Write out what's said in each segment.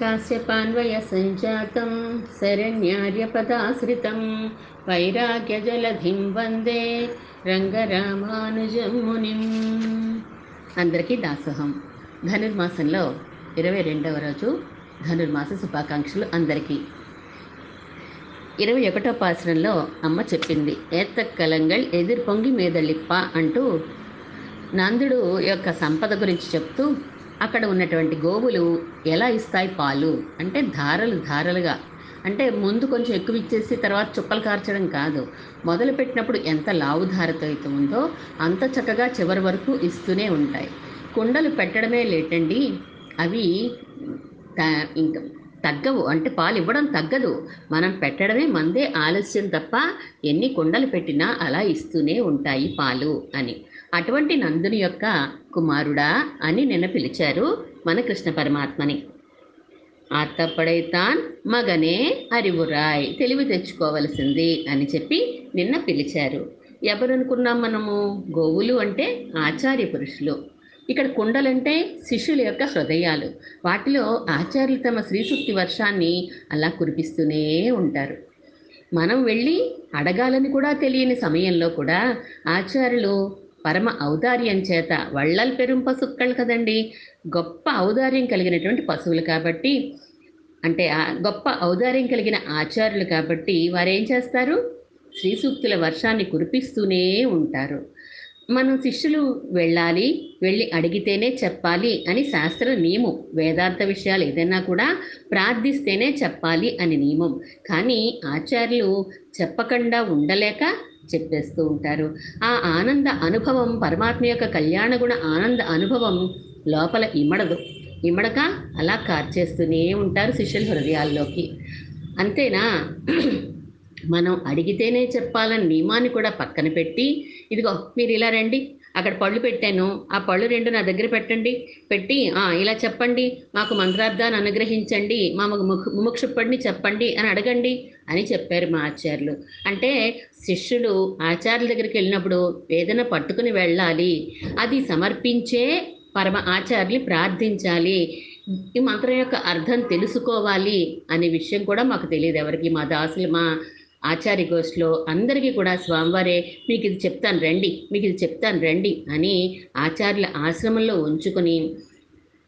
काश्यपान्वयसञ्जातं शरण्यार्यपदाश्रितं వైరాగ్యజలధిం వందే రంగరామానుజం మునిం అందరికీ దాసోహం ధనుర్మాసంలో ఇరవై రెండవ రోజు ధనుర్మాస శుభాకాంక్షలు అందరికీ ఇరవై ఒకటో పాసరంలో అమ్మ చెప్పింది ఏత్తక్కలంగల్ ఎదిర్ పొంగి మీదలిప్ప అంటూ నందుడు యొక్క సంపద గురించి చెప్తూ అక్కడ ఉన్నటువంటి గోవులు ఎలా ఇస్తాయి పాలు? అంటే ధారలు ధారలుగా. అంటే ముందు కొంచెం ఎక్కువ ఇచ్చేసి తర్వాత చుక్కలు కార్చడం కాదు. మొదలు పెట్టినప్పుడు ఎంత లావు ధారతో అయితే ఉందో అంత చక్కగా చివరి వరకు ఇస్తూనే ఉంటాయి. కుండలు పెట్టడమే లేటండి. అవి త- ఇంకా తగ్గవు. అంటే పాలు ఇవ్వడం తగ్గదు. మనం పెట్టడమే మందే ఆలస్యం తప్ప ఎన్ని కుండలు పెట్టినా అలా ఇస్తూనే ఉంటాయి పాలు అని. అటువంటి నందుని యొక్క కుమారుడా అని నిన్న పిలిచారు మన కృష్ణ పరమాత్మని. ఆత్తపడైతాన్ మగనే అరివురాయ్ తెలివి తెచ్చుకోవలసింది అని చెప్పి నిన్న పిలిచారు. ఎవరనుకున్నాం మనము? గోవులు అంటే ఆచార్య పురుషులు. ఇక్కడ కుండలంటే శిష్యుల యొక్క హృదయాలు. వాటిలో ఆచార్యులు తమ శ్రీశుక్తి వర్షాన్ని అలా కురిపిస్తూనే ఉంటారు. మనం వెళ్ళి అడగాలని కూడా తెలియని సమయంలో కూడా ఆచార్యులు పరమ ఔదార్యం చేత వళ్ళల్ పెరుం పసుక్కళ్ళు కదండి. గొప్ప ఔదార్యం కలిగినటువంటి పశువులు కాబట్టి అంటే గొప్ప ఔదార్యం కలిగిన ఆచార్యులు కాబట్టి వారేం చేస్తారు? శ్రీ సూక్తుల వర్షాన్ని కురిపిస్తూనే ఉంటారు. మనం శిష్యులు వెళ్ళాలి వెళ్ళి అడిగితేనే చెప్పాలి అని శాస్త్ర నియమం వేదాంత విషయాలు ఏదైనా కూడా ప్రార్థిస్తేనే చెప్పాలి అని నియమం. కానీ ఆచార్యులు చెప్పకుండా ఉండలేక చెప్పేస్తూ ఉంటారు. ఆ ఆనంద అనుభవం పరమాత్మ యొక్క కళ్యాణ గుణ ఆనంద అనుభవం లోపల ఇమడదు ఇమడక అలా కార్చేస్తూనే ఉంటారు శిష్యుల హృదయాల్లోకి. అంతేనా? మనం అడిగితేనే చెప్పాలని నియమాన్ని కూడా పక్కన పెట్టి ఇదిగో మీరు ఇలా రండి అక్కడ పళ్ళు పెట్టాను. ఆ పళ్ళు రెండు నా దగ్గర పెట్టండి. పెట్టి ఇలా చెప్పండి. మాకు మంత్రార్థాన్ని అనుగ్రహించండి. మా ముఖ చెప్పండి అని అడగండి అని చెప్పారు మా ఆచార్యులు. అంటే శిష్యులు ఆచార్యుల దగ్గరికి వెళ్ళినప్పుడు ఏదైనా పట్టుకుని వెళ్ళాలి. అది సమర్పించే పరమ ఆచార్యులు ప్రార్థించాలి. ఈ మంత్రం యొక్క అర్థం తెలుసుకోవాలి అనే విషయం కూడా మాకు తెలియదు ఎవరికి. మా దాసులు మా ఆచార్య గోష్లో అందరికీ కూడా స్వామివారే మీకు ఇది చెప్తాను రండి మీకు ఇది చెప్తాను రండి అని ఆచార్యుల ఆశ్రమంలో ఉంచుకొని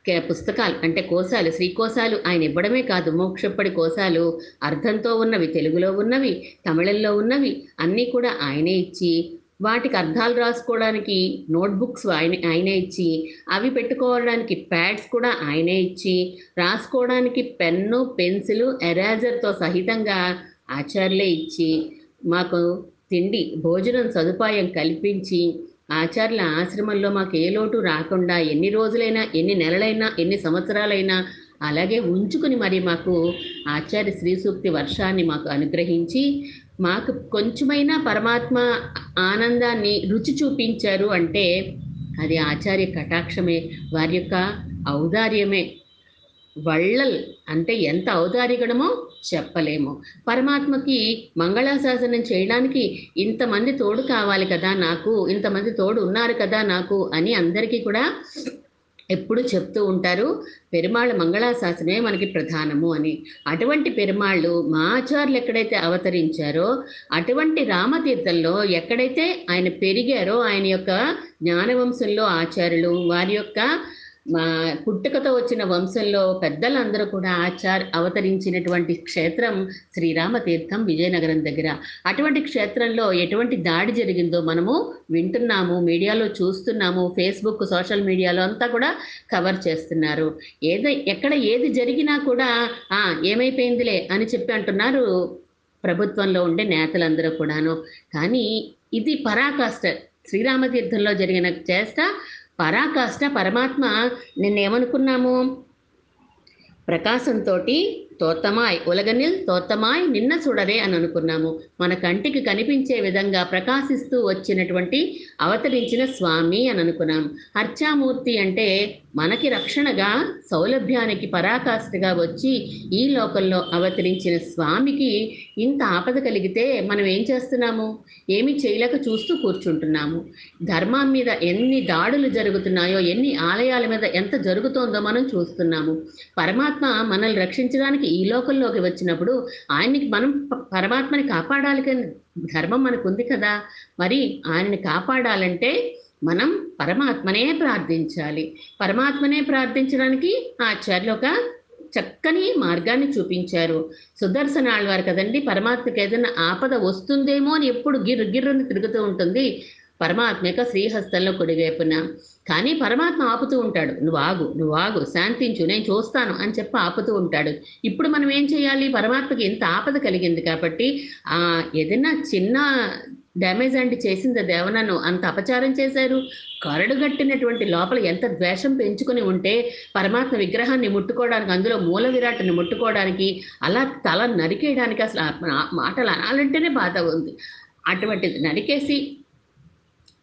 కే- పుస్తకాలు అంటే కోశాలు శ్రీకోశాలు ఆయన ఇవ్వడమే కాదు మోక్షప్పటి కోశాలు అర్థంతో ఉన్నవి తెలుగులో ఉన్నవి తమిళంలో ఉన్నవి అన్నీ కూడా ఆయనే ఇచ్చి వాటికి అర్థాలు రాసుకోవడానికి నోట్బుక్స్ ఆయన ఆయనే ఇచ్చి అవి పెట్టుకోవడానికి ప్యాడ్స్ కూడా ఆయనే ఇచ్చి రాసుకోవడానికి పెన్ను పెన్సిల్ ఎరేజర్తో సహితంగా ఆచార్యులే ఇచ్చి మాకు తిండి భోజనం సదుపాయం కల్పించి ఆచార్యుల ఆశ్రమంలో మాకు ఏ లోటు రాకుండా ఎన్ని రోజులైనా ఎన్ని నెలలైనా ఎన్ని సంవత్సరాలైనా అలాగే ఉంచుకుని మరి మాకు ఆచార్య శ్రీ సూక్తి వర్షాన్ని మాకు అనుగ్రహించి మాకు కొంచెమైనా పరమాత్మ ఆనందాన్ని రుచి చూపించారు అంటే అది ఆచార్య కటాక్షమే వారి యొక్క ఔదార్యమే. వళ్ళల్ అంటే ఎంత ఔదార్యగణమో చెప్పలేము. పరమాత్మకి మంగళాశాసనం చేయడానికి ఇంతమంది తోడు కావాలి కదా నాకు ఇంతమంది తోడు ఉన్నారు కదా నాకు అని అందరికీ కూడా ఎప్పుడు చెప్తూ ఉంటారు. పెరుమాళ్ళ మంగళాశాసనమే మనకి ప్రధానము అని. అటువంటి పెరుమాళ్ళు మా ఆచార్యులు ఎక్కడైతే అవతరించారో అటువంటి రామతీర్థంలో ఎక్కడైతే ఆయన పెరిగారో ఆయన యొక్క జ్ఞానవంశంలో ఆచార్యులు వారి యొక్క మా పుట్టుకతో వచ్చిన వంశంలో పెద్దలందరూ కూడా ఆచార్ అవతరించినటువంటి క్షేత్రం శ్రీరామతీర్థం విజయనగరం దగ్గర. అటువంటి క్షేత్రంలో ఎటువంటి దాడి జరిగిందో మనము వింటున్నాము మీడియాలో చూస్తున్నాము ఫేస్బుక్ సోషల్ మీడియాలో అంతా కూడా కవర్ చేస్తున్నారు. ఏదో ఎక్కడ ఏది జరిగినా కూడా "ఆ, ఏమైపోయిందిలే అని చెప్పి అంటున్నారు ప్రభుత్వంలో ఉండే నేతలందరూ కూడాను. కానీ ఇది పరాకాష్ట. శ్రీరామతీర్థంలో జరిగిన చేష్ట పరాకాష్ట పరమాత్మ నిన్నేమనుకున్నాము? ప్రకాశంతో తోత్తమాయ్ ఉలగనిల్ తోత్తమాయ్ నిన్న చూడరే అని అనుకున్నాము. మన కంటికి కనిపించే విధంగా ప్రకాశిస్తూ వచ్చినటువంటి అవతరించిన స్వామి అని అనుకున్నాం. అర్చామూర్తి అంటే మనకి రక్షణగా సౌలభ్యానికి పరాకాష్ఠగా వచ్చి ఈ లోకంలో అవతరించిన స్వామికి ఇంత ఆపద కలిగితే మనం ఏం చేస్తున్నాము? ఏమి చేయలేక చూస్తూ కూర్చుంటున్నాము. ధర్మం మీద ఎన్ని దాడులు జరుగుతున్నాయో ఎన్ని ఆలయాల మీద ఎంత జరుగుతోందో మనం చూస్తున్నాము. పరమాత్మ మనల్ని రక్షించడానికి ఈ లోకంలోకి వచ్చినప్పుడు ఆయనకి మనం పరమాత్మని కాపాడాలి కానీ ధర్మం మనకు ఉంది కదా. మరి ఆయనని కాపాడాలంటే మనం పరమాత్మనే ప్రార్థించాలి. పరమాత్మనే ప్రార్థించడానికి ఆచార్యులు ఒక చక్కని మార్గాన్ని చూపించారు. సుదర్శన వారు కదండి పరమాత్మకి ఏదైనా ఆపద వస్తుందేమో అని ఎప్పుడు గిర్రు గిర్రుని తిరుగుతూ ఉంటుంది. పరమాత్మ యొక్క శ్రీహస్తంలో కుడివైపున. కానీ పరమాత్మ ఆపుతూ ఉంటాడు. నువ్వు ఆగు నువ్వు ఆగు శాంతించు నేను చూస్తాను అని చెప్పి ఆపుతూ ఉంటాడు. ఇప్పుడు మనం ఏం చేయాలి? పరమాత్మకి ఇంత ఆపద కలిగింది కాబట్టి ఆ ఏదైనా చిన్న డ్యామేజ్ అంటే చేసింది దేవనను అంత అపచారం చేశారు? కరడు కట్టినటువంటి లోపల ఎంత ద్వేషం పెంచుకుని ఉంటే పరమాత్మ విగ్రహాన్ని ముట్టుకోవడానికి అందులో మూల విరాట్ని ముట్టుకోవడానికి అలా తల నరికేయడానికి అసలు మాటలు అనాలంటేనే బాధ ఉంది. అటువంటిది నరికేసి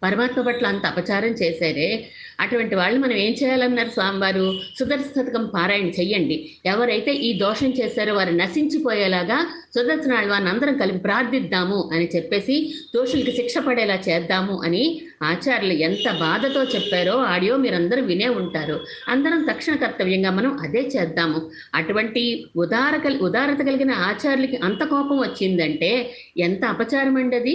పరమాత్మ పట్ల అంత అపచారం చేశారే అటువంటి వాళ్ళు మనం ఏం చేయాలన్నారు స్వామివారు? సుదర్శతకం పారాయణ చెయ్యండి. ఎవరైతే ఈ దోషం చేశారో వారు నశించిపోయేలాగా సుదర్శనాడు వారిని అందరం కలిపి ప్రార్థిద్దాము అని చెప్పేసి దోషులకి శిక్ష పడేలా చేద్దాము అని ఆచార్యులు ఎంత బాధతో చెప్పారో ఆడియో మీరందరూ వినే ఉంటారు. అందరం తక్షణ కర్తవ్యంగా మనం అదే చేద్దాము. అటువంటి ఉదార కల్ ఉదారత కలిగిన ఆచార్యులకి అంత కోపం వచ్చిందంటే ఎంత అపచారం అండి అది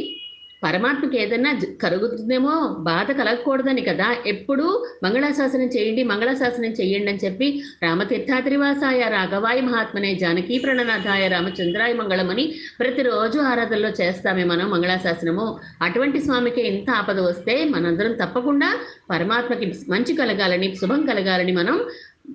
పరమాత్మకి ఏదైనా కరుగుతుందేమో కలుగుతుందేమో బాధ కలగకూడదని కదా. ఎప్పుడూ మంగళాశాసనం చేయండి మంగళాశాసనం చేయండి అని చెప్పి రామతీర్థాద్రివాసాయ రాఘవాయ మహాత్మనే జానకీ ప్రణనాథాయ రామచంద్రాయ మంగళం అని ప్రతిరోజు ఆరాధనలో చేస్తామే మనం మంగళాశాసనము. అటువంటి స్వామికి ఎంత ఆపద వస్తే మనందరం తప్పకుండా పరమాత్మకి మంచి కలగాలని శుభం కలగాలని మనం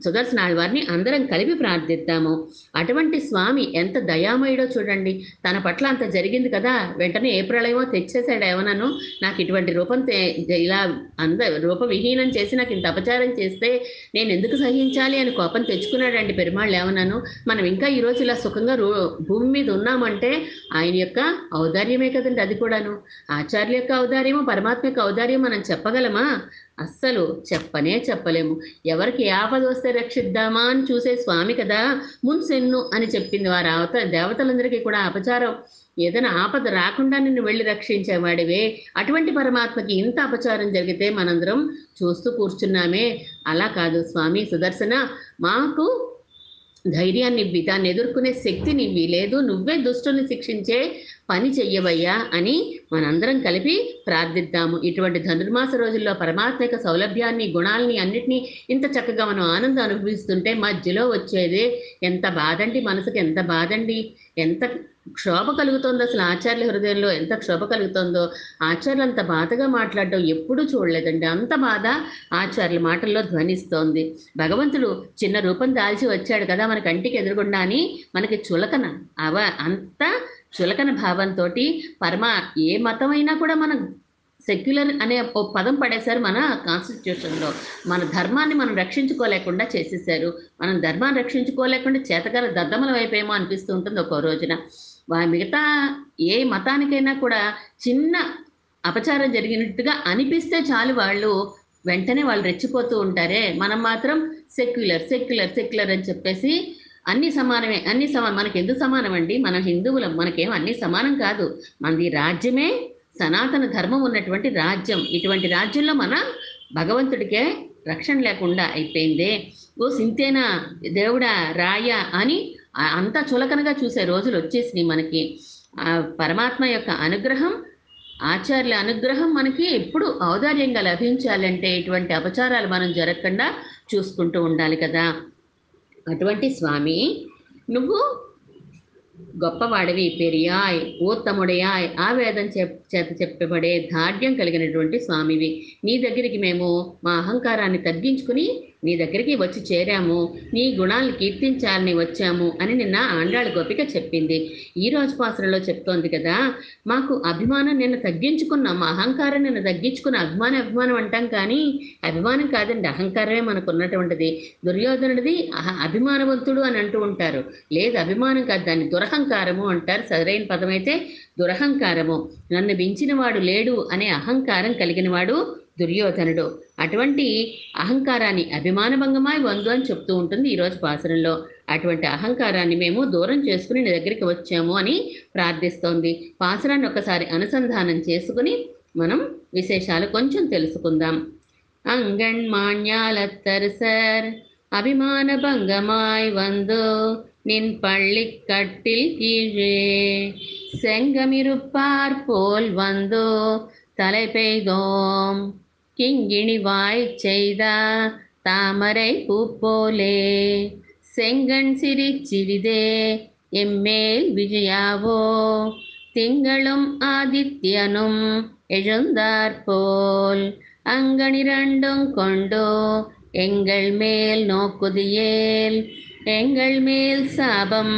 సుదర్శనాళ్ వారిని అందరం కలిపి ప్రార్థిద్దాము. అటువంటి స్వామి ఎంత దయామయుడో చూడండి. తన పట్ల అంత జరిగింది కదా. వెంటనే ఏ ప్రళయమో తెచ్చేసాడు ఏమన్నాను నాకు ఇటువంటి రూపం ఇలా అంద రూపవిహీనం చేసి నాకు ఇంత అపచారం చేస్తే నేను ఎందుకు సహించాలి అని కోపం తెచ్చుకున్నాడండి పెరుమాళ్ళు ఏమన్నాను మనం ఇంకా ఈరోజు ఇలా సుఖంగా రూ భూమి మీద ఉన్నామంటే ఆయన యొక్క ఔదార్యమే కదండి అది కూడాను. ఆచార్య యొక్క ఔదార్యము పరమాత్మ యొక్క ఔదార్యం మనం చెప్పగలమా? అస్సలు చెప్పనే చెప్పలేము. ఎవరికి ఆపద వస్తే రక్షిద్దామా అని చూసే స్వామి కదా మున్సెన్ను అని చెప్పింది వారు. అవత దేవతలందరికీ కూడా అపచారం. ఏదైనా ఆపద రాకుండా నిన్ను వెళ్ళి రక్షించేవాడివే అటువంటి పరమాత్మకి ఇంత అపచారం జరిగితే మనందరం చూస్తూ కూర్చున్నామే. అలా కాదు స్వామి సుదర్శన. మాకు ధైర్యాన్ని ఇవ్వి. దాన్ని ఎదుర్కొనే శక్తిని ఇవ్వి. లేదు నువ్వే దుష్టుని శిక్షించే పని చెయ్యవయ్యా అని మనందరం కలిపి ప్రార్థిద్దాము. ఇటువంటి ధనుర్మాస రోజుల్లో పరమాత్మ యొక్క సౌలభ్యాన్ని గుణాలని అన్నిటినీ ఇంత చక్కగా మనం ఆనందం అనుభవిస్తుంటే మధ్యలో వచ్చేదే ఎంత బాధండి మనసుకి ఎంత బాధండి? ఎంత క్షోభ కలుగుతుందో అసలు ఆచార్య హృదయంలో? ఎంత క్షోభ కలుగుతుందో? ఆచార్యులు అంత బాధగా మాట్లాడడం ఎప్పుడూ చూడలేదండి. అంత బాధ ఆచార్యుల మాటల్లో ధ్వనిస్తోంది. భగవంతుడు చిన్న రూపం దాల్చి వచ్చాడు కదా మన కంటికి ఎదురుగుండా అని మనకి చులకన అవ అంత చులకన భావంతో పరమ ఏ మతమైనా కూడా మనం సెక్యులర్ అనే ఓ పదం పడేశారు మన కాన్స్టిట్యూషన్లో మన ధర్మాన్ని మనం రక్షించుకోలేకుండా చేసేసారు మనం ధర్మాన్ని రక్షించుకోలేకుండా చేతగల దద్దమలం వైపేమో అనిపిస్తూ ఉంటుంది ఒక్కో రోజున. మిగతా ఏ మతానికైనా కూడా చిన్న అపచారం జరిగినట్టుగా అనిపిస్తే చాలు వాళ్ళు వెంటనే వాళ్ళు రెచ్చిపోతూ ఉంటారే. మనం మాత్రం సెక్యులర్ సెక్యులర్ సెక్యులర్ అని చెప్పేసి అన్ని సమానమే అన్ని సమానం మనకి ఎందుకు సమానం అండి మనం హిందువులం మనకేం అన్ని సమానం కాదు. మనది రాజ్యమే సనాతన ధర్మం ఉన్నటువంటి రాజ్యం. ఇటువంటి రాజ్యంలో మన భగవంతుడికే రక్షణ లేకుండా అయిపోయిందే. ఓ సింతేనా దేవుడా రాయ అని అంత అంతా చులకనగా చూసే రోజులు వచ్చేసినాయి మనకి. ఆ పరమాత్మ యొక్క అనుగ్రహం ఆచార్యుల అనుగ్రహం మనకి ఎప్పుడు ఔదార్యంగా లభించాలంటే ఇటువంటి అపచారాలు మనం జరగకుండా చూసుకుంటూ ఉండాలి కదా. అటువంటి స్వామి నువ్వు గొప్పవాడివి పెరియాయ్ ఉత్తముడయాయ్ ఆ వేదం చెప్ చేత చెప్పబడే ధార్డ్యం కలిగినటువంటి స్వామివి. నీ దగ్గరికి మేము మా అహంకారాన్ని తగ్గించుకుని నీ దగ్గరికి వచ్చి చేరాము నీ గుణాలను కీర్తించాలని వచ్చాము అని నిన్న ఆండాళ గోపిక చెప్పింది. ఈ రోజు పాసరలో చెప్తోంది కదా మాకు అభిమానం నిన్న తగ్గించుకున్నాం మా అహంకారం నిన్న తగ్గించుకున్న అభిమానం అభిమానం అంటాం కానీ అభిమానం కాదండి అహంకారమే మనకు ఉన్నటువంటిది దుర్యోధనుడిది అహ అభిమానవంతుడు అని అంటూ ఉంటారు. లేదు అభిమానం కాదు దాన్ని దురహంకారము అంటారు. సరైన పదమైతే దురహంకారము. నన్ను మించిన వాడు లేడు అనే అహంకారం కలిగిన వాడు దుర్యోధనుడు అటువంటి అహంకారాన్ని అభిమానభంగమాయి వందు అని చెప్తూ ఉంటుంది ఈరోజు పాసరంలో అటువంటి అహంకారాన్ని మేము దూరం చేసుకుని నీ దగ్గరికి వచ్చాము అని ప్రార్థిస్తోంది పాసరాన్ని ఒకసారి అనుసంధానం చేసుకుని మనం విశేషాలు కొంచెం తెలుసుకుందాం அங்கண் மாஞாலத்தரசர் அபிமான பங்கமாய் வந்து நின் பள்ளி கட்டில் கீழே செங்கமிருப்பார் போல் வந்து தலை பெய்தோம் கிங்கிணிவாய் செய்த தாமரை பூப்போலே செங்கண் சிரிச்சிவிதே எம்மேல் விஜயாவோ திங்களும் ஆதித்யனும் எழுந்தாற்போல் அங்கனிரண்டும் கொண்டோ எங்கள் மேல் நோக்குதியேல் எங்கள் மேல் சாபம்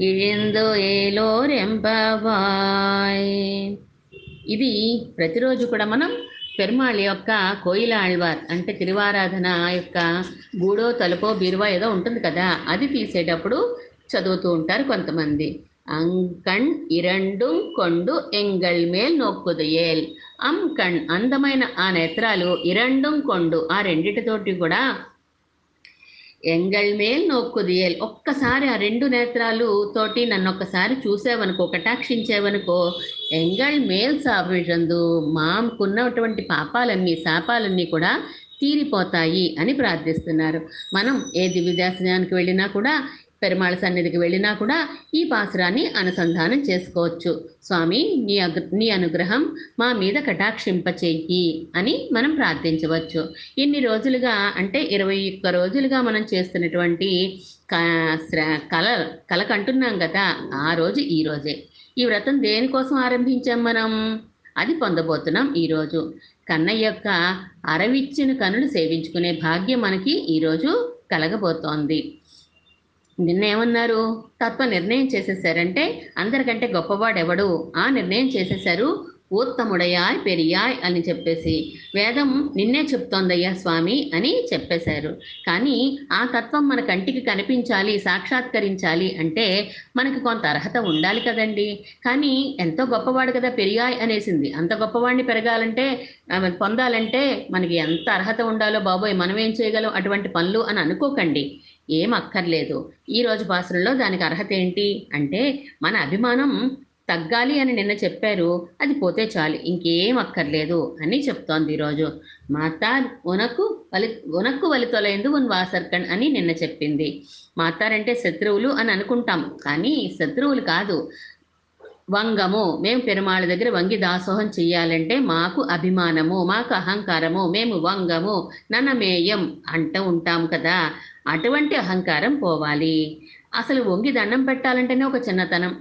இழிந்தோ ஏலோர் எம்பவாய் ఇది ప్రతిరోజు కూడా మనం పెరుమాళ్ యొక్క కోయిల ఆళ్వార్ అంటే తిరువారాధన యొక్క గూడో తలుపో బీరువా ఏదో ఉంటుంది కదా అది తీసేటప్పుడు చదువుతూ ఉంటారు కొంతమంది. అంకణ్ ఇరండు కొండు ఎంగళ్ మేల్ నొక్కుదయేల్ అంకణ్ అందమైన ఆ నేత్రాలు ఇరండు కొండు ఆ రెండిటితోటి కూడా ఎంగళ్ మేల్ నొక్కుదియేల్ ఒక్కసారి ఆ రెండు నేత్రాలు తోటి నన్ను ఒక్కసారి చూసేవనుకో కటాక్షించేవనుకో ఎంగళ్ మేల్ సాభిషందు మాకున్నటువంటి పాపాలన్నీ శాపాలన్నీ కూడా తీరిపోతాయి అని ప్రార్థిస్తున్నారు. మనం ఏ దివ్యదాసనానికి వెళ్ళినా కూడా పెరుమాళ సన్నిధికి వెళ్ళినా కూడా ఈ పాసురాన్ని అనుసంధానం చేసుకోవచ్చు. స్వామి నీ అగ్ నీ అనుగ్రహం మా మీద కటాక్షింపచేయి అని మనం ప్రార్థించవచ్చు. ఇన్ని రోజులుగా అంటే ఇరవై ఒక్క రోజులుగా మనం చేస్తున్నటువంటి క- శ్ర- కల కలకంటున్నాం కదా ఆ రోజు ఈ రోజే. ఈ వ్రతం దేనికోసం ఆరంభించాం మనం? అది పొందబోతున్నాం ఈరోజు కన్నయ్య యొక్క అరవిచ్చిన కనులు సేవించుకునే భాగ్యం మనకి ఈరోజు కలగబోతోంది. నిన్న ఏమన్నారు తత్వ నిర్ణయం చేసేసారంటే అందరికంటే గొప్పవాడెవడు? ఆ నిర్ణయం చేసేశారు ఉత్తముడయాయ్ పెరియాయ్ అని చెప్పేసి. వేదం నిన్నే చెప్తోందయ్యా స్వామి అని చెప్పేశారు. కానీ ఆ తత్వం మన కంటికి కనిపించాలి సాక్షాత్కరించాలి అంటే మనకి కొంత అర్హత ఉండాలి కదండి. కానీ ఎంతో గొప్పవాడు కదా పెరియాయ్ అనేసింది. అంత గొప్పవాడిని పెరగాలంటే పొందాలంటే మనకి ఎంత అర్హత ఉండాలో బాబోయ్ మనం ఏం చేయగలం అటువంటి పనులు అని అనుకోకండి. ఏం అక్కర్లేదు ఈ రోజు దానికి అర్హత ఏంటి అంటే మన అభిమానం తగ్గాలి అని నిన్న చెప్పారు. అది పోతే చాలు ఇంకేం అక్కర్లేదు అని చెప్తోంది ఈరోజు. మాతార్ ఉనకు వలి ఉనక్కు వలితొలైందు ఉన్ వాసర్కణ్ అని నిన్న చెప్పింది. మాతారంటే శత్రువులు అని అనుకుంటాం కానీ శత్రువులు కాదు. వంగము. మేము పెరుమాళ దగ్గర వంగి దాసోహం చెయ్యాలంటే మాకు అభిమానము మాకు అహంకారము మేము వంగము ననమేయం అంటూ ఉంటాం కదా. అటువంటి అహంకారం పోవాలి. అసలు వంగి దండం పెట్టాలంటేనే ఒక చిన్నతనం.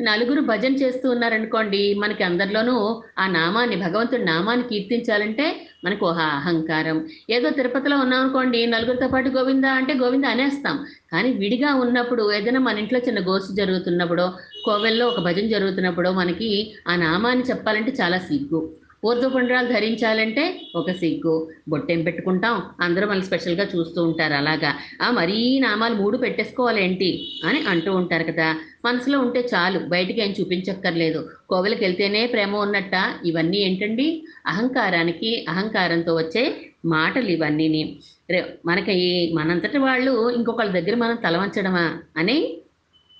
నలుగురు భజన చేస్తూ ఉన్నారనుకోండి మనకి అందరిలోనూ ఆ నామాన్ని భగవంతుడి నామాన్ని కీర్తించాలంటే మనకు ఒక అహంకారం. ఏదో తిరుపతిలో ఉన్నాం అనుకోండి నలుగురితో పాటు గోవింద అంటే గోవింద అనేస్తాం. కానీ విడిగా ఉన్నప్పుడు ఏదైనా మన ఇంట్లో చిన్న గోష్ఠి జరుగుతున్నప్పుడు కోవెల్లో ఒక భజన జరుగుతున్నప్పుడు మనకి ఆ నామాన్ని చెప్పాలంటే చాలా సిగ్గు. ఊర్ధ్వపుండ్రాలు ధరించాలంటే ఒక సిగ్గు. బొట్టెం పెట్టుకుంటాం అందరూ మనల్ని స్పెషల్గా చూస్తూ ఉంటారు అలాగా. ఆ మరీ నామాలు మూడు పెట్టేసుకోవాలేంటి అని అంటూ ఉంటారు కదా. మనసులో ఉంటే చాలు బయటికి ఏం చూపించక్కర్లేదు. కోవెలకి వెళ్తేనే ప్రేమ ఉన్నట్ట? ఇవన్నీ ఏంటండి? అహంకారానికి అహంకారంతో వచ్చే మాటలు ఇవన్నీని. రే- మనకి మనంతటి వాళ్ళు ఇంకొకళ్ళ దగ్గర మనం తలవంచడమా? అని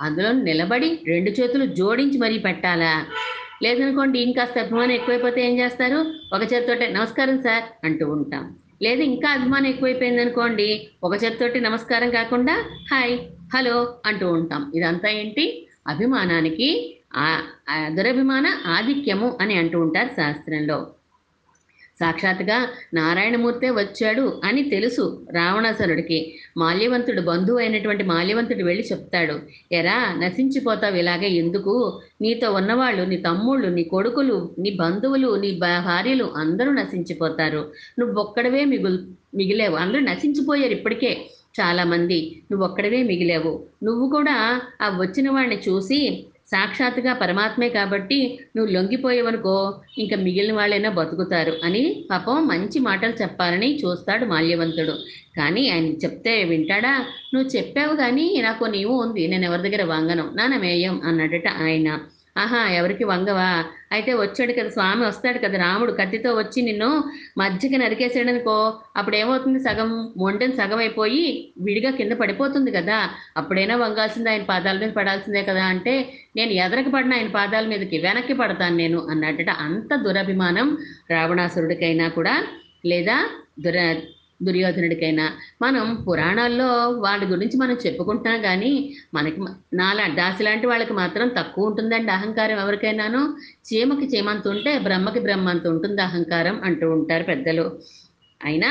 అందులో నిలబడి రెండు చేతులు జోడించి మరీ పెట్టాలా? లేదనుకోండి ఇంకాస్త అభిమానం ఎక్కువైపోతే ఏం చేస్తారు? ఒక చేతితోటే నమస్కారం సార్ అంటూ ఉంటాం. లేదు ఇంకా అభిమానం ఎక్కువైపోయింది అనుకోండి ఒక చేతితోటి నమస్కారం కాకుండా హాయ్ హలో అంటూ ఉంటాం. ఇదంతా ఏంటి? అభిమానానికి దురభిమాన ఆధిక్యము అని అంటూ ఉంటారు శాస్త్రంలో. సాక్షాత్గా నారాయణమూర్తే వచ్చాడు అని తెలుసు రావణాసురుడికి. మాల్యవంతుడు బంధువు అయినటువంటి మాల్యవంతుడు వెళ్ళి చెప్తాడు ఎరా నశించిపోతావు ఇలాగే ఎందుకు? నీతో ఉన్నవాళ్ళు నీ తమ్ముళ్ళు నీ కొడుకులు నీ బంధువులు నీ భా- భార్యలు అందరూ నశించిపోతారు. నువ్వు ఒక్కడవే మిగులు మిగిలేవు. అందరూ నశించిపోయారు ఇప్పటికే చాలామంది. నువ్వు ఒక్కడవే మిగిలేవు. నువ్వు కూడా ఆ వచ్చిన వాడిని చూసి సాక్షాత్తుగా పరమాత్మే కాబట్టి నువ్వు లొంగిపోయేవనుకో ఇంకా మిగిలిన వాళ్ళైనా బతుకుతారు అని పాపం మంచి మాటలు చెప్పాలని చూస్తాడు మాల్యవంతుడు. కానీ ఆయన చెప్తే వింటాడా? నువ్వు చెప్పావు కానీ నాకు నీవు ఉంది నేను ఎవరి దగ్గర వాంగను? నా నమేయం అన్నాడట ఆయన. ఆహా ఎవరికి వంగవా? అయితే వచ్చాడు కదా స్వామి వస్తాడు కదా రాముడు కత్తితో వచ్చి నిన్ను మధ్యకి నరికేసాడనుకో అప్పుడు ఏమవుతుంది సగం? మొండెని సగం అయిపోయి విడిగా కింద పడిపోతుంది కదా. అప్పుడైనా వంగాల్సిందే ఆయన పాదాల మీద పడాల్సిందే కదా అంటే నేను ఎదరకి పడిన ఆయన పాదాల మీదకి వెనక్కి పడతాను నేను అన్నట్టట అంత దురభిమానం రావణాసురుడికైనా కూడా లేదా దుర దుర్యోధనుడికైనా. మనం పురాణాల్లో వాళ్ళ గురించి మనం చెప్పుకుంటున్నాం కానీ మనకి నాలా దాసి లాంటి వాళ్ళకి మాత్రం తక్కువ ఉంటుందండి అహంకారం ఎవరికైనాను. చీమకి చీమంత ఉంటే బ్రహ్మకి బ్రహ్మంత ఉంటుంది అహంకారం అంటూ ఉంటారు పెద్దలు. అయినా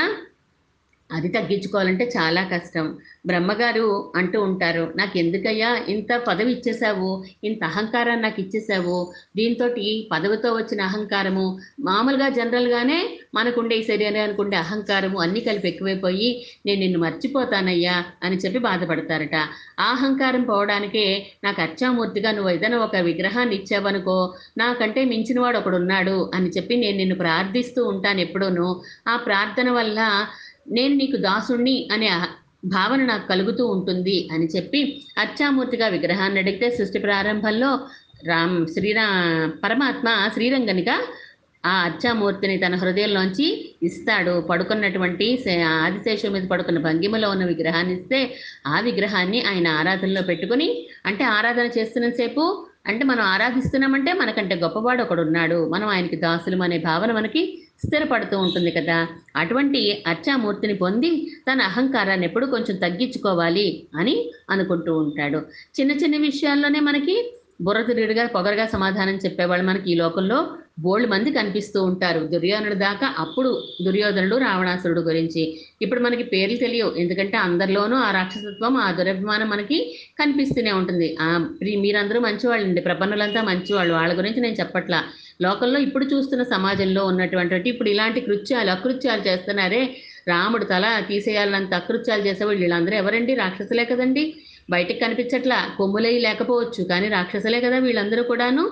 అది తగ్గించుకోవాలంటే చాలా కష్టం. బ్రహ్మగారు అంటూ ఉంటారు నాకు ఎందుకయ్యా ఇంత పదవి ఇచ్చేసావు ఇంత అహంకారాన్ని నాకు ఇచ్చేసావు దీంతో పదవితో వచ్చిన అహంకారము మామూలుగా జనరల్గానే మనకుండే ఈ శరీరానికి ఉండే అహంకారము అన్నీ కలిపి ఎక్కువైపోయి నేను నిన్ను మర్చిపోతానయ్యా అని చెప్పి బాధపడతారట. ఆ అహంకారం పోవడానికే నాకు అచ్చామూర్తిగా నువ్వు ఏదైనా ఒక విగ్రహాన్ని ఇచ్చావనుకో నాకంటే మించినవాడు ఒకడున్నాడు ఒకడు ఉన్నాడు అని చెప్పి నేను నిన్ను ప్రార్థిస్తూ ఉంటాను ఎప్పుడూను. ఆ ప్రార్థన వల్ల నేను నీకు దాసుణ్ణి అనే భావన నాకు కలుగుతూ ఉంటుంది అని చెప్పి అచ్చామూర్తిగా విగ్రహాన్ని అడిగితే సృష్టి ప్రారంభంలో రామ్ శ్రీరా పరమాత్మ శ్రీరంగనిగా ఆ అచ్చామూర్తిని తన హృదయంలోంచి ఇస్తాడు. పడుకున్నటువంటి ఆదిశేషం మీద పడుకున్న భంగిమలో ఉన్న విగ్రహాన్ని ఇస్తే ఆ విగ్రహాన్ని ఆయన ఆరాధనలో పెట్టుకుని అంటే ఆరాధన చేస్తున్నంతసేపు అంటే మనం ఆరాధిస్తున్నామంటే మనకంటే గొప్పవాడు ఒకడు ఉన్నాడు మనం ఆయనకి దాసులం అనే భావన మనకి స్థిరపడుతూ ఉంటుంది కదా. అటువంటి అర్చామూర్తిని పొంది తన అహంకారాన్ని ఎప్పుడు కొంచెం తగ్గించుకోవాలి అని అనుకుంటూ ఉంటాడు. చిన్న చిన్న విషయాల్లోనే మనకి బుర్రతిరుగుడుగా పొగరగా సమాధానం చెప్పేవాళ్ళు మనకి ఈ లోకంలో బోల్డ్ మంది కనిపిస్తూ ఉంటారు. దుర్యోధనుడు దాకా అప్పుడు దుర్యోధనుడు రావణాసురుడు గురించి. ఇప్పుడు మనకి పేర్లు తెలియవు. ఎందుకంటే అందరిలోనూ ఆ రాక్షసత్వం ఆ దురభిమానం మనకి కనిపిస్తూనే ఉంటుంది. ఆ మీరందరూ మంచివాళ్ళండి. ప్రపన్నులంతా మంచివాళ్ళు. వాళ్ళ గురించి నేను చెప్పట్లా. లోకంలో ఇప్పుడు చూస్తున్న సమాజంలో ఉన్నటువంటి ఇప్పుడు ఇలాంటి కృత్యాలు అకృత్యాలు చేస్తున్నారే రాముడు తల తీసేయాలంత అకృత్యాలు చేసేవాళ్ళు వీళ్ళందరూ ఎవరండి? రాక్షసులే కదండి. బయటకు కనిపించట్లా. కొమ్ములై లేకపోవచ్చు. కానీ రాక్షసులే కదా వీళ్ళందరూ కూడాను.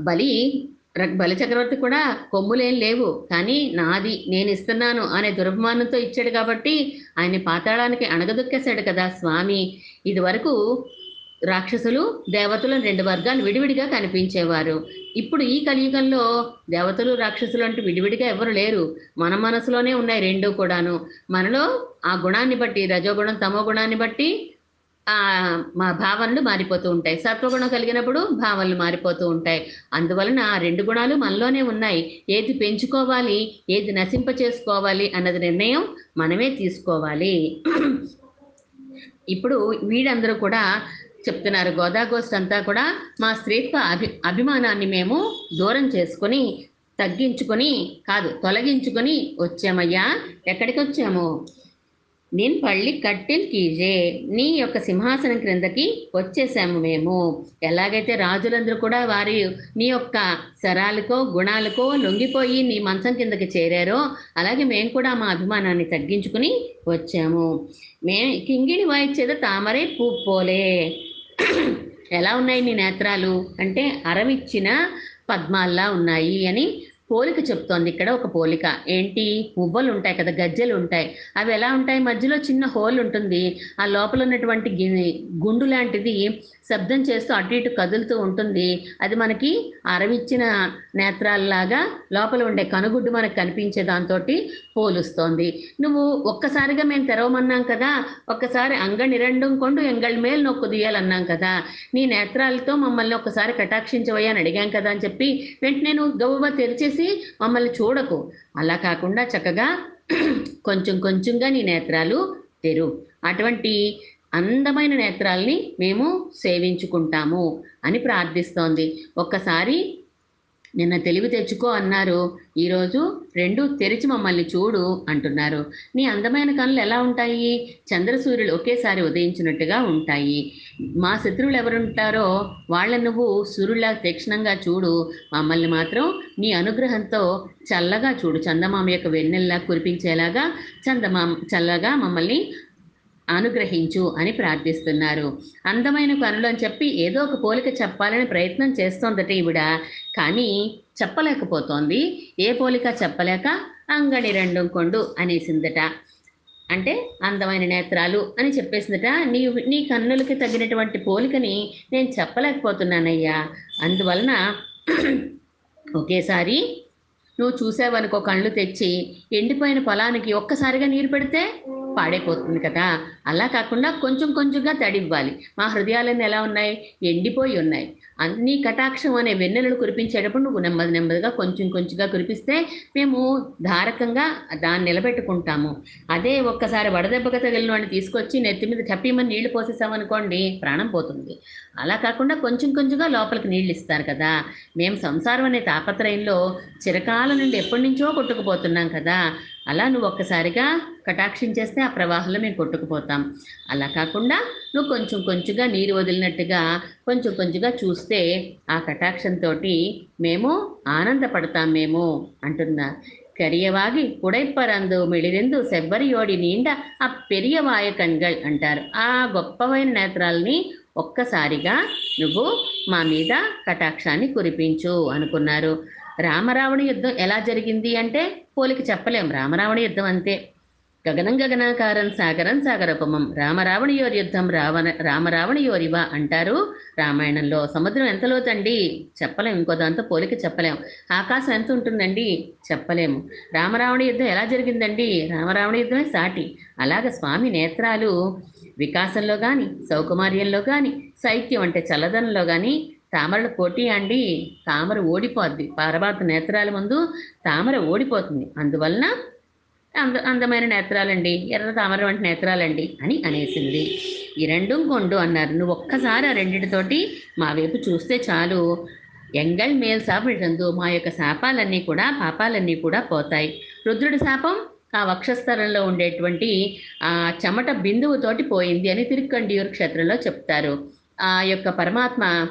బలి బలి చక్రవర్తి కూడా కొమ్ములేం లేవు. కానీ నాది నేను ఇస్తున్నాను అనే దుర్భమానంతో ఇచ్చాడు కాబట్టి ఆయన పాతాళానికి అణగదొక్కేశాడు కదా స్వామి. ఇది వరకు రాక్షసులు దేవతలను రెండు వర్గాలు విడివిడిగా కనిపించేవారు. ఇప్పుడు ఈ కలియుగంలో దేవతలు రాక్షసులు అంటూ విడివిడిగా ఎవరు లేరు. మన మనసులోనే ఉన్నాయి రెండు కూడాను. మనలో ఆ గుణాన్ని బట్టి రజోగుణం తమో గుణాన్ని బట్టి మా భావనలు మారిపోతూ ఉంటాయి. సత్వగుణం కలిగినప్పుడు భావనలు మారిపోతూ ఉంటాయి. అందువలన ఆ రెండు గుణాలు మనలోనే ఉన్నాయి. ఏది పెంచుకోవాలి ఏది నశింప చేసుకోవాలి అన్నది నిర్ణయం మనమే తీసుకోవాలి. ఇప్పుడు వీడందరూ కూడా చెప్తున్నారు. గోదాగోస్ అంతా కూడా మా స్త్రీత్వ అభి అభిమానాన్ని మేము దూరం చేసుకొని తగ్గించుకొని కాదు తొలగించుకొని వచ్చామయ్యా. ఎక్కడికి వచ్చాము నేను పళ్ళి కట్టెల్ కీజే నీ యొక్క సింహాసనం క్రిందకి వచ్చేసాము మేము. ఎలాగైతే రాజులందరూ కూడా వారి నీ యొక్క శరాలకో గుణాలకో లొంగిపోయి నీ మంచం కిందకి చేరారో అలాగే మేము కూడా మా అభిమానాన్ని తగ్గించుకుని వచ్చాము. మే కింగిడి వాయిచ్చేద తామరే పూపోలే ఎలా ఉన్నాయి నీ నేత్రాలు? అంటే అరవిచ్చిన పద్మాల్లా ఉన్నాయి అని పోలిక చెప్తోంది ఇక్కడ ఒక పోలిక. ఏంటి? పువ్వులు ఉంటాయి కదా గజ్జెలు ఉంటాయి అవి ఎలా ఉంటాయి? మధ్యలో చిన్న హోల్ ఉంటుంది ఆ లోపల ఉన్నటువంటి గుండు లాంటిది శబ్దం చేస్తూ అటు ఇటు కదులుతూ ఉంటుంది. అది మనకి అరవిచ్చిన నేత్రాలలాగా లోపల ఉండే కనుగుడ్డు మనకు కనిపించే దాంతో పోలుస్తోంది. నువ్వు ఒక్కసారిగా మేము తెరవమన్నాం కదా ఒక్కసారి అంగ నిరండం కొండు ఎంగళ మేలు నొక్కు దియాలన్నాం కదా నీ నేత్రాలతో మమ్మల్ని ఒక్కసారి కటాక్షించవయ్యా అని అడిగాం కదా అని చెప్పి వెంటనే నువ్వు గవ్వ తెరిచేసి మమ్మల్ని చూడకు. అలా కాకుండా చక్కగా కొంచెం కొంచెంగా నీ నేత్రాలు తెరు. అటువంటి అందమైన నేత్రాల్ని మేము సేవించుకుంటాము అని ప్రార్థిస్తోంది. ఒక్కసారి నిన్న తెలివి తెచ్చుకో అన్నారు. ఈరోజు రెండు తెరిచి మమ్మల్ని చూడు అంటున్నారు. నీ అందమైన కనులు ఎలా ఉంటాయి? చంద్రసూర్యులు ఒకేసారి ఉదయించినట్టుగా ఉంటాయి. మా శత్రువులు ఎవరుంటారో వాళ్ళ నువ్వు సూర్యులా తీక్షణంగా చూడు. మమ్మల్ని మాత్రం నీ అనుగ్రహంతో చల్లగా చూడు. చందమామ యొక్క వెన్నెల్లా కురిపించేలాగా చందమామ చల్లగా మమ్మల్ని అనుగ్రహించు అని ప్రార్థిస్తున్నారు. అందమైన కనులు అని చెప్పి ఏదో ఒక పోలిక చెప్పాలని ప్రయత్నం చేస్తోందట ఈవిడ. కానీ చెప్పలేకపోతోంది. ఏ పోలిక చెప్పలేక అంగడి రెండు కొండు అనేసిందట. అంటే అందమైన నేత్రాలు అని చెప్పేసిందట. నీ నీ కన్నులకి తగినటువంటి పోలికని నేను చెప్పలేకపోతున్నానయ్యా. అందువలన ఒకేసారి నువ్వు చూసావనుకో కళ్ళు తెచ్చి ఎండిపోయిన పొలానికి ఒక్కసారిగా నీరు పెడితే పాడైపోతుంది కదా. అలా కాకుండా కొంచెం కొంచెంగా తడివ్వాలి. మా హృదయాలన్నీ ఎలా ఉన్నాయి? ఎండిపోయి ఉన్నాయి. అన్ని కటాక్షం అనే వెన్నెలను కురిపించేటప్పుడు నువ్వు నెమ్మది నెమ్మదిగా కొంచెం కొంచెంగా కురిపిస్తే మేము ధారకంగా దాన్ని నిలబెట్టుకుంటాము. అదే ఒక్కసారి వడదెబ్బగా తగిలిన వాడిని తీసుకొచ్చి నెత్తి మీద టప్పీమని నీళ్ళు పోసేసామనుకోండి ప్రాణం పోతుంది. అలా కాకుండా కొంచెం కొంచెంగా లోపలికి నీళ్ళు ఇస్తారు కదా. మేము సంసారం అనే తాపత్రయంలో చిరకాల నుండి ఎప్పటి నుంచో కొట్టుకుపోతున్నాం కదా. అలా నువ్వు ఒక్కసారిగా కటాక్షించేస్తే ఆ ప్రవాహంలో మేము కొట్టుకుపోతాం. అలా కాకుండా నువ్వు కొంచెం కొంచెంగా నీరు వదిలినట్టుగా కొంచెం కొంచెంగా చూస్తే ఆ కటాక్షంతో మేము ఆనందపడతాం మేము అంటున్నా. కరియవాగి కుడైపరందు మిళిరెందు సెబ్బరియోడి నీండ ఆ పెరియవాయ కణ్గల్ అంటారు. ఆ గొప్పవైన నేత్రాలని ఒక్కసారిగా నువ్వు మా మీద కటాక్షాన్ని కురిపించు అనుకున్నారు. రామరావణ యుద్ధం ఎలా జరిగింది అంటే పోలికి చెప్పలేం. రామరావణ యుద్ధం అంతే. గగనం గగనాకారం సాగరం సాగరోపమం. రామరావణయోరి యుద్ధం రావణ రామరావణయోరివ అంటారు రామాయణంలో. సముద్రం ఎంత లోతండి చెప్పలేం. ఇంకో దాంతో పోలిక చెప్పలేం. ఆకాశం ఎంత ఉంటుందండి? చెప్పలేము. రామరావణ యుద్ధం ఎలా జరిగిందండి? రామరావణ యుద్ధమే సాటి. అలాగ స్వామి నేత్రాలు వికాసంలో కానీ సౌకుమార్యంలో కానీ సాహిత్యం అంటే చల్లదనంలో కానీ తామరల పోటీ అండి. తామర ఓడిపోద్ది. పారబాత నేత్రాల ముందు తామర ఓడిపోతుంది. అందువలన అంద అందమైన నేత్రాలండి. ఎర్ర తామర వంటి నేత్రాలండి అని అనేసింది. ఈ రెండు కొండు అన్నారు. నువ్వు ఒక్కసారి ఆ రెండింటితోటి మా వైపు చూస్తే చాలు. ఎంగల్ మేల్ శాపందు మా యొక్క శాపాలన్నీ కూడా పాపాలన్నీ కూడా పోతాయి. రుద్రుడి శాపం ఆ వక్షస్థలంలో ఉండేటువంటి ఆ చెమట బిందువుతోటి పోయింది అని తిరుక్కండియూరు క్షేత్రంలో చెప్తారు. ఆ యొక్క పరమాత్మ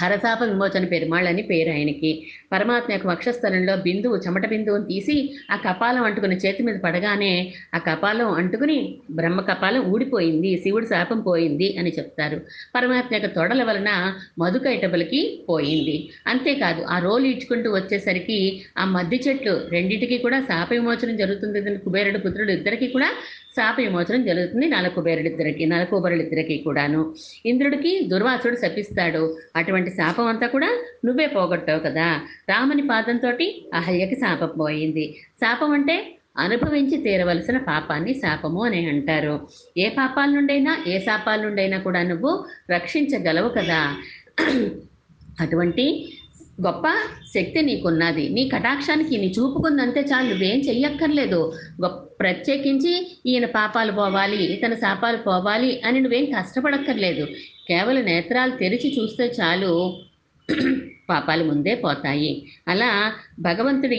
హరతాప విమోచన పెరుమాళ్ అని పేరు ఆయనకి. పరమాత్మ యొక్క వక్షస్థలంలో బిందువు చెమట బిందువుని తీసి ఆ కపాలం అంటుకుని చేతి మీద పడగానే ఆ కపాలం అంటుకుని బ్రహ్మ కపాలం ఊడిపోయింది శివుడి శాపం పోయింది అని చెప్తారు. పరమాత్మ యొక్క తొడల వలన మధుకైటబులకి పోయింది. అంతేకాదు ఆ రోలు ఇచ్చుకుంటూ వచ్చేసరికి ఆ మద్ది చెట్లు రెండింటికి కూడా శాప విమోచనం జరుగుతుంది. కుబేరుడు పుత్రుడు ఇద్దరికి కూడా శాప విమోచనం జరుగుతుంది. నలకుబేరుడిద్దరికి నలకుబరుడిద్దరికి కూడాను. ఇంద్రుడికి దుర్వాసుడు శపిస్తాడు. అటువంటి శాపం అంతా కూడా నువ్వే పోగొట్టావు కదా. రాముని పాదంతో అహల్యకి శాపం పోయింది. శాపం అంటే అనుభవించి తీరవలసిన పాపాన్ని శాపము అని అంటారు. ఏ పాపాల నుండైనా ఏ శాపాల నుండైనా కూడా నువ్వు రక్షించగలవు కదా. అటువంటి గొప్ప శక్తి నీకున్నది. నీ కటాక్షానికి నీ చూపుకుందంతే చాలు. నువ్వేం చెయ్యక్కర్లేదు. గొప్ప ప్రత్యేకించి ఈయన పాపాలు పోవాలి ఇతని శాపాలు పోవాలి అని నువ్వేం కష్టపడక్కర్లేదు. కేవలం నేత్రాలు తెరిచి చూస్తే చాలు పాపాలు ముందే పోతాయి. అలా భగవంతుడి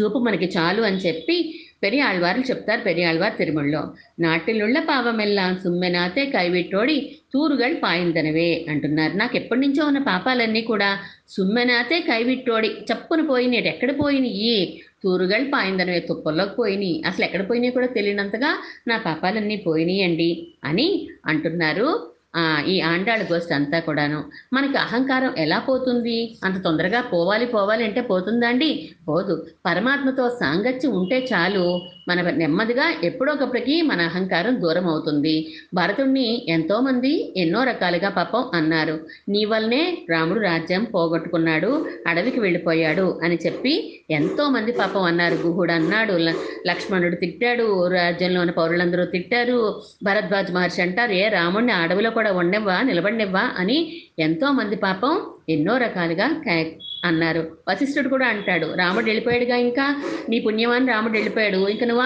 చూపు మనకి చాలు అని చెప్పి పెరియాళ్వార్లు చెప్తారు పెరియాళ్వార్ తిరుమలలో. నాటిలుళ్ళ పావమెల్లాం సుమ్మెనాతే కైవిట్టోడి తూరుగల్ పాయిందనవే అంటున్నారు. నాకు ఎప్పటి నుంచో ఉన్న పాపాలన్నీ కూడా సుమ్మెనాతే కైవిట్టోడి చప్పున పోయినాయి ఎక్కడ పోయినాయి తూరుగల్ పాయిందనవే తుప్పల్లోకి పోయినాయి అసలు ఎక్కడ పోయినాయి కూడా తెలియనంతగా నా పాపాలన్నీ పోయినాయండి అని అంటున్నారు. ఈ ఆండాళ్ళ గోష్ఠి అంతా కూడాను. మనకి అహంకారం ఎలా పోతుంది? అంత తొందరగా పోవాలి పోవాలి అంటే పోతుందండి పోదు. పరమాత్మతో సాంగత్యం ఉంటే చాలు. మన నెమ్మదిగా ఎప్పుడొకప్పటికి మన అహంకారం దూరం అవుతుంది. భరతుణ్ణి ఎంతోమంది ఎన్నో రకాలుగా పాపం అన్నారు. నీ వల్లనే రాముడు రాజ్యం పోగొట్టుకున్నాడు అడవికి వెళ్ళిపోయాడు అని చెప్పి ఎంతోమంది పాపం అన్నారు. గుహుడు అన్నాడు లక్ష్మణుడు తిట్టాడు రాజ్యంలోని పౌరులందరూ తిట్టారు. భరద్వాజ్ మహర్షి అంటారు ఏ రాముడిని అడవిలో కూడా ఉండనివ్వా నిలబడినివ్వా అని ఎంతో మంది పాపం ఎన్నో రకాలుగా అన్నారు. వశిష్ఠుడు కూడా అంటాడు రాముడు వెళ్ళిపోయాడుగా ఇంకా? నీ పుణ్యమాన్ని రాముడు వెళ్ళిపోయాడు. ఇంక నువ్వు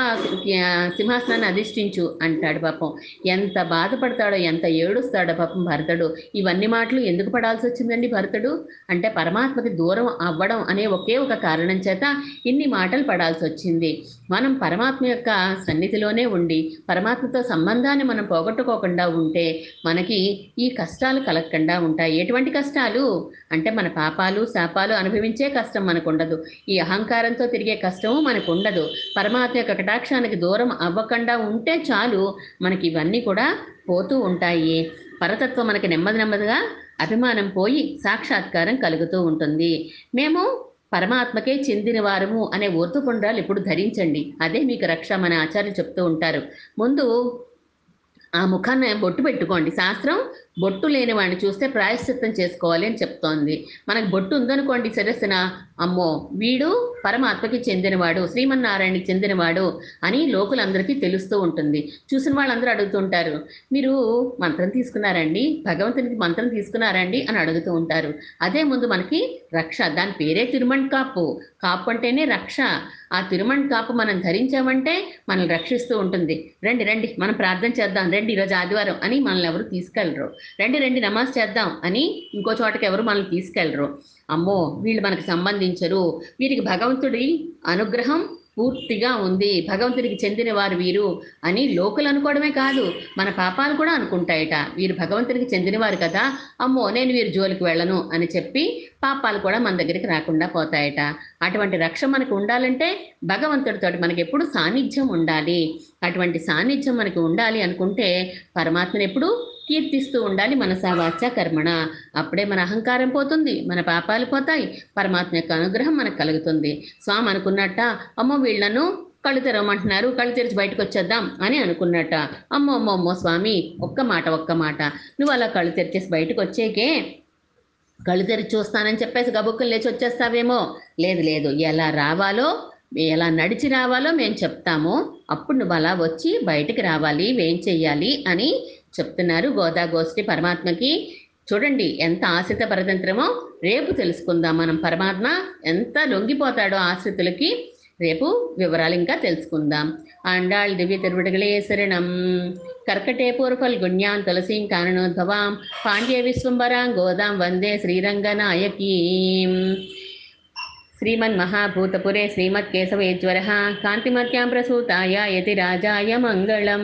సింహాసనాన్ని అధిష్ఠించు అంటాడు పాపం. ఎంత బాధపడతాడో ఎంత ఏడుస్తాడో పాపం భరతుడు. ఇవన్నీ మాటలు ఎందుకు పడాల్సి వచ్చిందండి భరతుడు? అంటే పరమాత్మకి దూరం అవ్వడం అనే ఒకే ఒక కారణం చేత ఇన్ని మాటలు పడాల్సి వచ్చింది. మనం పరమాత్మ యొక్క సన్నిధిలోనే ఉండి పరమాత్మతో సంబంధాన్ని మనం పోగొట్టుకోకుండా ఉంటే మనకి ఈ కష్టాలు కలగకుండా ఉంటాయి. ఎటువంటి కష్టాలు? అంటే మన పాపాలు శాపాలు అనుభవించే కష్టం మనకు ఉండదు ఈ అహంకారంతో తిరిగే కష్టము మనకు ఉండదు పరమాత్మ యొక్క కటాక్షానికి దూరం అవ్వకుండా ఉంటే చాలు మనకి ఇవన్నీ కూడా పోతూ ఉంటాయి. పరతత్వం మనకి నెమ్మది నెమ్మదిగా అభిమానం పోయి సాక్షాత్కారం కలుగుతూ ఉంటుంది. మేము పరమాత్మకే చెందిన వారము అనే ఓర్తుపుండ్రాలు ఇప్పుడు ధరించండి. అదే మీకు రక్ష మన ఆచార్యులు చెప్తూ ఉంటారు. ముందు ఆ ముఖాన్ని బొట్టు పెట్టుకోండి. శాస్త్రం బొట్టు లేని వాడిని చూస్తే ప్రాయశ్చిత్తం చేసుకోవాలి అని చెప్తోంది. మనకు బొట్టు ఉందనుకోండి శిరస్సున అమ్మో వీడు పరమాత్మకి చెందినవాడు శ్రీమన్నారాయణకి చెందినవాడు అని లోకులందరికీ తెలుస్తూ ఉంటుంది. చూసిన వాళ్ళందరూ అడుగుతుంటారు మీరు మంత్రం తీసుకున్నారండి భగవంతునికి మంత్రం తీసుకున్నారండి అని అడుగుతూ ఉంటారు. అదే ముందు మనకి రక్ష దాని పేరే తిరుమణ్ కాపు కాపు అంటేనే రక్ష. ఆ తిరుమణ్ కాపు మనం ధరించామంటే మనల్ని రక్షిస్తూ ఉంటుంది. రండి రండి మనం ప్రార్థన చేద్దాం. రండి ఈరోజు ఆదివారం అని మనల్ని ఎవరు తీసుకెళ్ళరు. రండి రండి నమాజ్ చేద్దాం అని ఇంకో చోటకి ఎవరు మనల్ని తీసుకెళ్ళరు. అమ్మో వీళ్ళు మనకు సంబంధించరు. వీరికి భగవంతుడి అనుగ్రహం పూర్తిగా ఉంది. భగవంతుడికి చెందిన వారు వీరు అని లోకులు అనుకోవడమే కాదు మన పాపాలు కూడా అనుకుంటాయట. వీరు భగవంతుడికి చెందినవారు కదా అమ్మో నేను వీరి జోలికి వెళ్ళను అని చెప్పి పాపాలు కూడా మన దగ్గరికి రాకుండా పోతాయట. అటువంటి రక్ష మనకు ఉండాలంటే భగవంతుడితో మనకి ఎప్పుడు సాన్నిధ్యం ఉండాలి. అటువంటి సాన్నిధ్యం మనకి ఉండాలి అనుకుంటే పరమాత్మను ఎప్పుడు కీర్తిస్తూ ఉండాలి మనసావాచ కర్మణ. అప్పుడే మన అహంకారం పోతుంది మన పాపాలు పోతాయి పరమాత్మ యొక్క అనుగ్రహం మనకు కలుగుతుంది. స్వామి అనుకున్నట్ట అమ్మో వీళ్ళను కళ్ళు తెరవమంటున్నారు కళ్ళు తెరిచి బయటకు వచ్చేద్దాం అని అనుకున్నట్ట. అమ్మో అమ్మో అమ్మో స్వామి ఒక్క మాట ఒక్క మాట. నువ్వు అలా కళ్ళు తెరిచేసి బయటకు వచ్చేకే కళ్ళు తెరిచి చూస్తానని చెప్పేసి గబుక్కులు లేచి వచ్చేస్తావేమో? లేదు లేదు. ఎలా రావాలో ఎలా నడిచి రావాలో మేము చెప్తాము. అప్పుడు నువ్వు అలా వచ్చి బయటికి రావాలి ఏం చెయ్యాలి అని చెప్తున్నారు. గోదా గోష్ఠి పరమాత్మకి. చూడండి ఎంత ఆశ్రిత పరతంత్రమో రేపు తెలుసుకుందాం మనం. పరమాత్మ ఎంత లొంగిపోతాడో ఆశ్రితులకి రేపు వివరాలు ఇంకా తెలుసుకుందాం. ఆండాళ్ దివ్య తిరువిడగలే శరణం. కర్కటే పూర్వల్ గుణ్యాన్ తులసీం కారణోద్భవాం. పాండ్య విశ్వంబరాం గోదాం వందే శ్రీరంగనాయకీం. శ్రీమన్మహాభూతపురే శ్రీమత్కేశవేశ్వర. కాంతిమత్యాం ప్రసూతాయ యతి రాజాయ మంగళం.